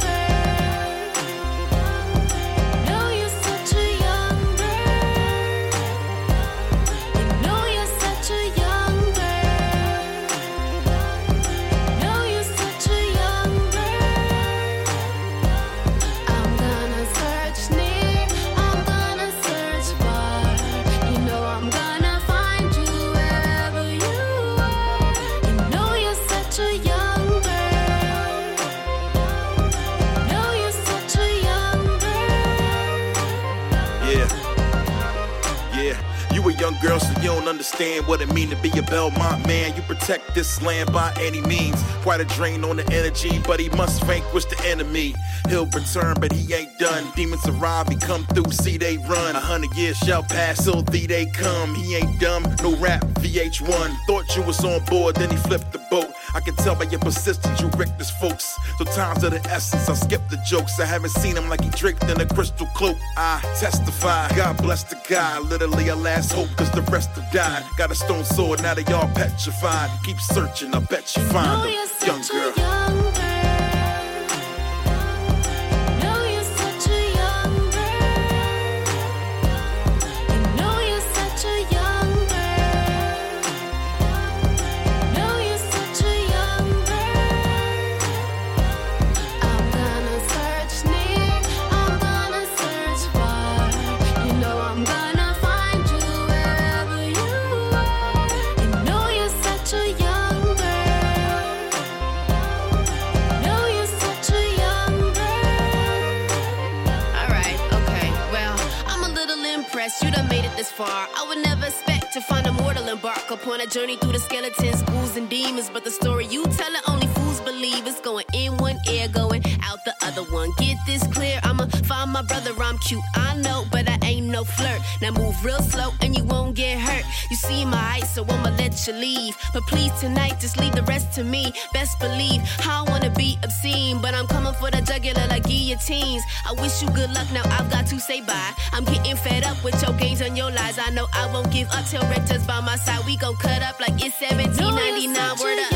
Don't understand what it mean to be a Belmont man. You protect this land by any means. Quite a drain on the energy, but he must vanquish the enemy. He'll return, but he ain't done. Demons arrive, he come through, see they run. A hundred years shall pass, till thee they come. He ain't dumb, no rap, VH1. Thought you was on board, then he flipped the boat. I can tell by your persistence, you wrecked this folks. So times of the essence, I skip the jokes. I haven't seen him like he draped in a crystal cloak. I testify, God bless the guy. Literally a last hope, cause the rest have died. Got a stone sword, now they all petrified. Keep searching, I bet you find him. Young girl. Far. I would never expect to find a mortal embark upon a journey through the skeletons, ghouls, and demons. But the story you tell it, only fools believe. It's going in one ear, going out the other one. Get this clear, I'ma find my brother. I'm cute, I know, but I ain't no flirt. Now move real slow and you won't get hurt. You see my eyes, so I'ma let you leave. But please tonight, just leave the rest to me. Best believe I wanna be obscene, but I'm coming for the jugular like guillotines. I wish you good luck. Now I've got to say bye. I'm getting fed up with your games and your lies. I know I won't give up till Richter's by my side. We gon' cut up like it's 1799. Word up.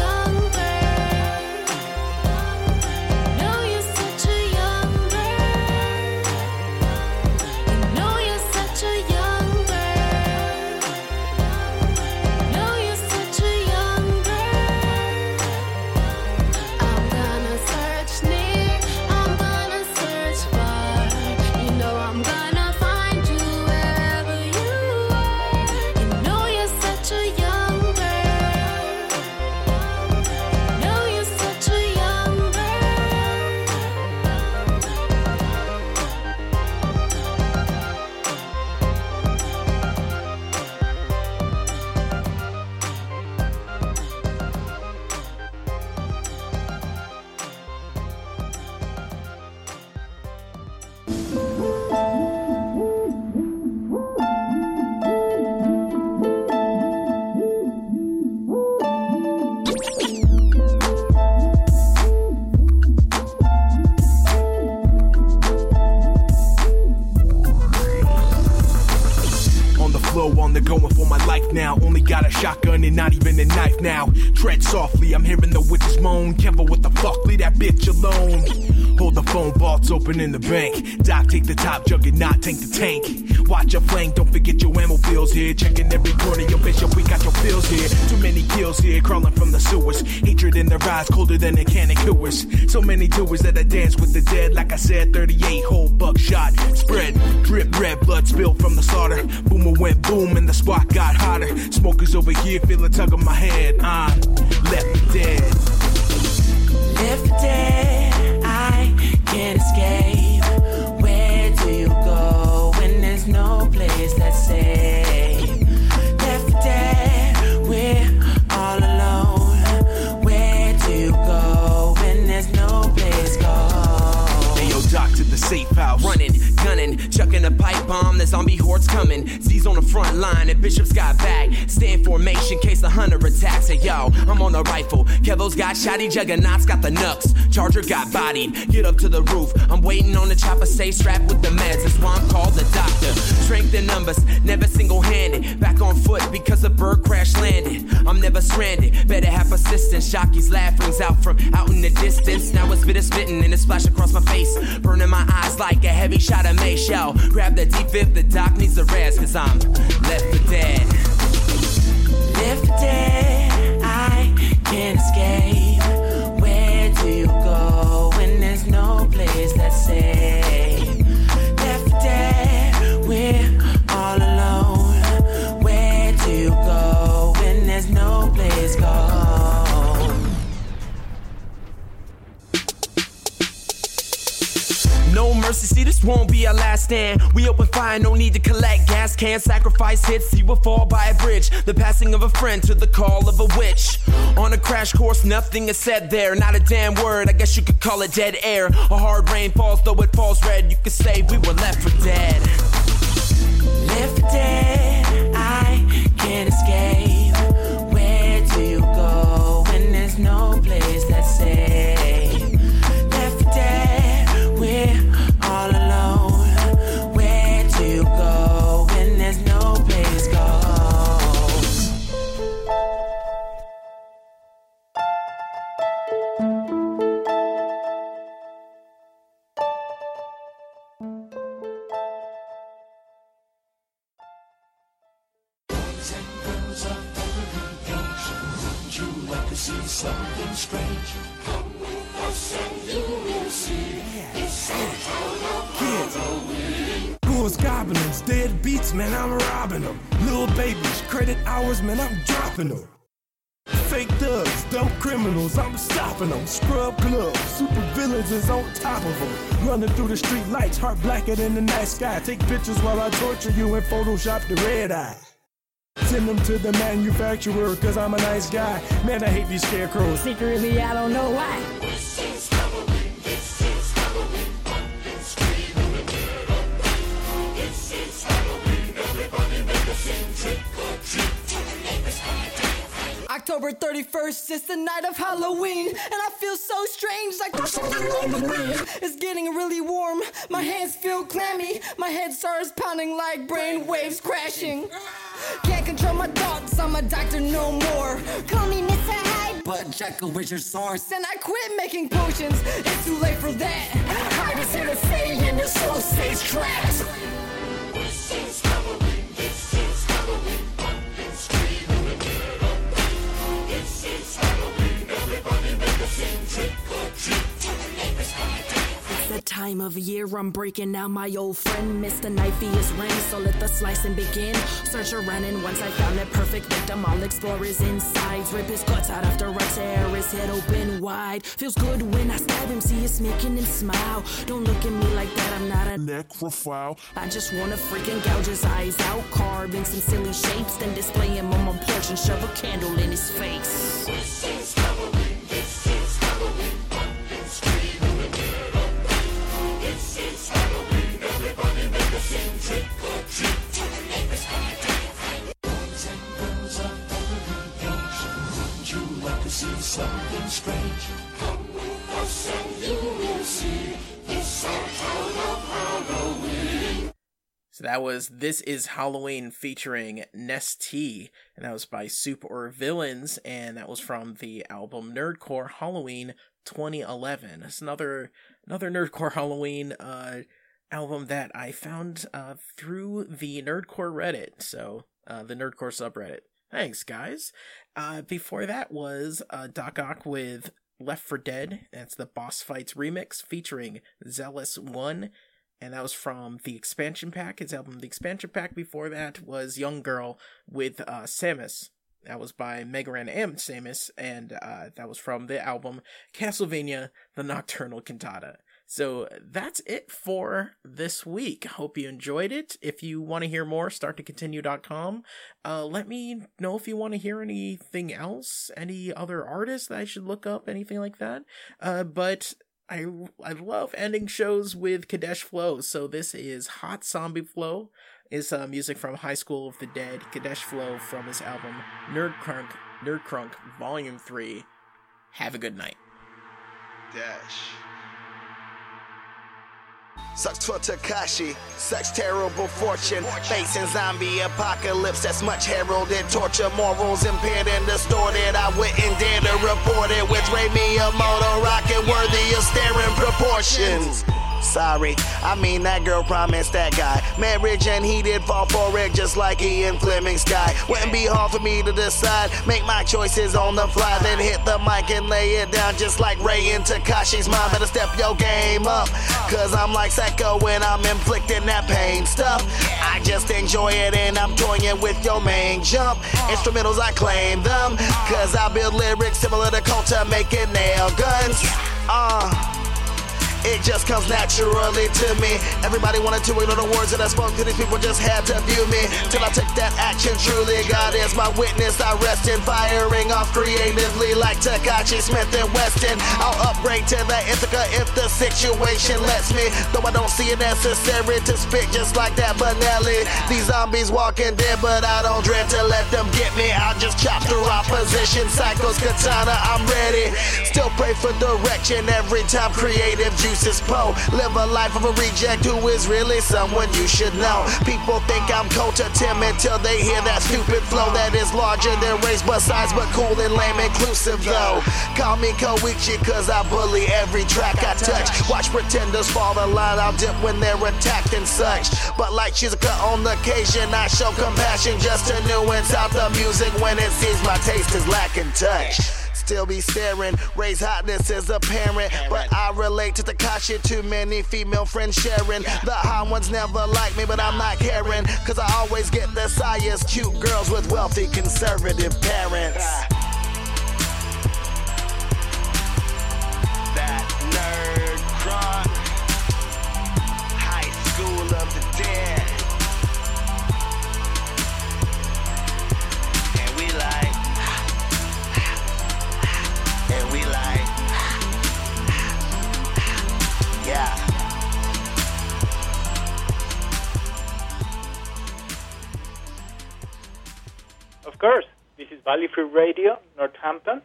Vaults open in the bank. Doc, take the top, juggernaut, tank the tank. Watch your flank, don't forget your ammo bills here. Checking every corner, your bishop, we got your pills here. Too many kills here, crawling from the sewers. Hatred in their eyes, colder than a can of Coors. So many doers that I dance with the dead. Like I said, 38 whole buckshot. Spread, drip, red blood spilled from the slaughter. Boomer went boom and the spot got hotter. Smokers over here feel a tug on my head. Uh, left dead. Left dead, can't escape. Where do you go when there's no place that's safe? Left dead, we're all alone. Where do you go when there's no place go? Hey, yo, Doc to the safe house. Running, gunning, chucking a pipe bomb. The zombie horde's coming. Z's on the front line, and Bishop's got back. Stay in formation, case the hunter attacks. Hey, yo, I'm on the rifle. Kevo's got shotty, Juggernaut's got the knucks. Charger got bodied. Get up to the roof. I'm waiting on the chopper, stay strapped with the meds. That's why I'm called the doctor. Strength in numbers, never single handed. Back on foot because a bird crash landed. I'm never stranded. Better have persistence. Jockey's laugh rings out from out in the distance. Now it's bitter spitting and it splash across my face. Burning my eyes like a heavy shot mace. Yo, grab the deep fifth, the doc needs a rest. Cause I'm left for dead. Left for dead, stand. We open fire, no need to collect gas cans. Sacrifice hits, see what fall by a bridge. The passing of a friend to the call of a witch. On a crash course, nothing is said there. Not a damn word, I guess you could call it dead air. A hard rain falls, though it falls red. You could say we were left for dead. Left for dead, I can't escape. Dropping them. Fake thugs, dope criminals, I'm stopping them. Scrub gloves, super villains is on top of them. Running through the street lights, heart blacker than the night sky. Take pictures while I torture you and Photoshop the red eye. Send them to the manufacturer, cause I'm a nice guy. Man, I hate these scarecrows. Secretly, I don't know why. October 31st is the night of Halloween, and I feel so strange like there's something wrong with me. It's getting really warm, my hands feel clammy, my head starts pounding like brain waves crashing. Can't control my thoughts, I'm a doctor no more. Call me Mr. Hyde, but Jekyll is your source. And I quit making potions, it's too late for that. Hyde is here to stay, and your soul stays trapped. This is Halloween, time of year I'm breaking out my old friend Mr. Knifey's ring, so let the slicing begin. Search around and once I found that perfect victim, I'll explore his insides. Rip his guts out after I tear his head open wide. Feels good when I stab him, see it's making him smile. Don't look at me like that, I'm not a necrophile. I just wanna freaking gouge his eyes out, carve in some silly shapes, then display him on my porch and shove a candle in his face. Something strange? Come with us and you will see. It's our town of Halloween. So that was This Is Halloween featuring Ness T, and that was by Soup or Villains, and that was from the album Nerdcore Halloween 2011. It's another another Nerdcore Halloween uh, album that I found uh, through the Nerdcore Reddit, so uh, the Nerdcore subreddit. Thanks, guys. Uh, before that was uh, Doc Ock with Left for Dead. That's the Boss Fights remix featuring Zealous One and that was from the expansion pack. His album, the expansion pack before that was Young Girl with uh, Samus. That was by Mega Ran and Samus, and uh, that was from the album Castlevania: The Nocturnal Cantata. So that's it for this week. Hope you enjoyed it. If you want to hear more, starttocontinue.com. Uh, let me know if you want to hear anything else, any other artists that I should look up, anything like that. Uh, but I I love ending shows with Kadesh Flow. So this is Hot Zombie Flow. Is uh, music from High School of the Dead. Kadesh Flow from his album Nerd Crunk Nerd Crunk Volume Three. Have a good night. Dash. Sucks for Takashi, such terrible fortune. Facing zombie apocalypse that's much heralded. Torture, morals impaired and distorted. I wouldn't dare to report it. With Rei Miyamoto rocket worthy of staring proportions. Sorry, I mean that girl promised that guy marriage and he did fall for it just like Ian Fleming Sky. Wouldn't be hard for me to decide, make my choices on the fly, then hit the mic and lay it down just like Rei and Takashi's mom. Better step your game up, cause I'm like Saeko when I'm inflicting that pain stuff. I just enjoy it and I'm toying with your main jump. Instrumentals, I claim them, cause I build lyrics similar to Culture making nail guns. Uh. It just comes naturally to me. Everybody wanted to ignore the words that I spoke to these people, just had to view me. Till I took that action, truly. God is my witness. I rest in firing off creatively like Takashi Smith and Wesson. I'll upgrade to the Ithaca if the situation lets me. Though I don't see it necessary to spit just like that Benelli. These zombies walking dead, but I don't dread to let them get me. I'll just chop through opposition. Saeko's, katana, I'm ready. Still pray for direction every time creative juices pour. Live a life of a reject who is really someone you should know. People think I'm cold to timid till they hear that stupid flow that is larger than race, but size, but cool and lame inclusive though. Call me Koichi cause I bully every track I touch. Watch pretenders fall in line, I'll dip when they're attacked and such. But like Shizuka on occasion, I show compassion just to nuance out the music when it seems my taste is lacking touch still be staring. Rei's hotness is apparent, but I relate to the Takashi. Too many female friends sharing. The hot ones never like me, but I'm not caring. Cause I always get the sires. Cute girls with wealthy conservative parents. That nerd. Yeah. Of course, this is Valley Free Radio, Northampton,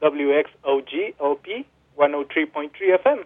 WXOJ-LP 103.3 FM.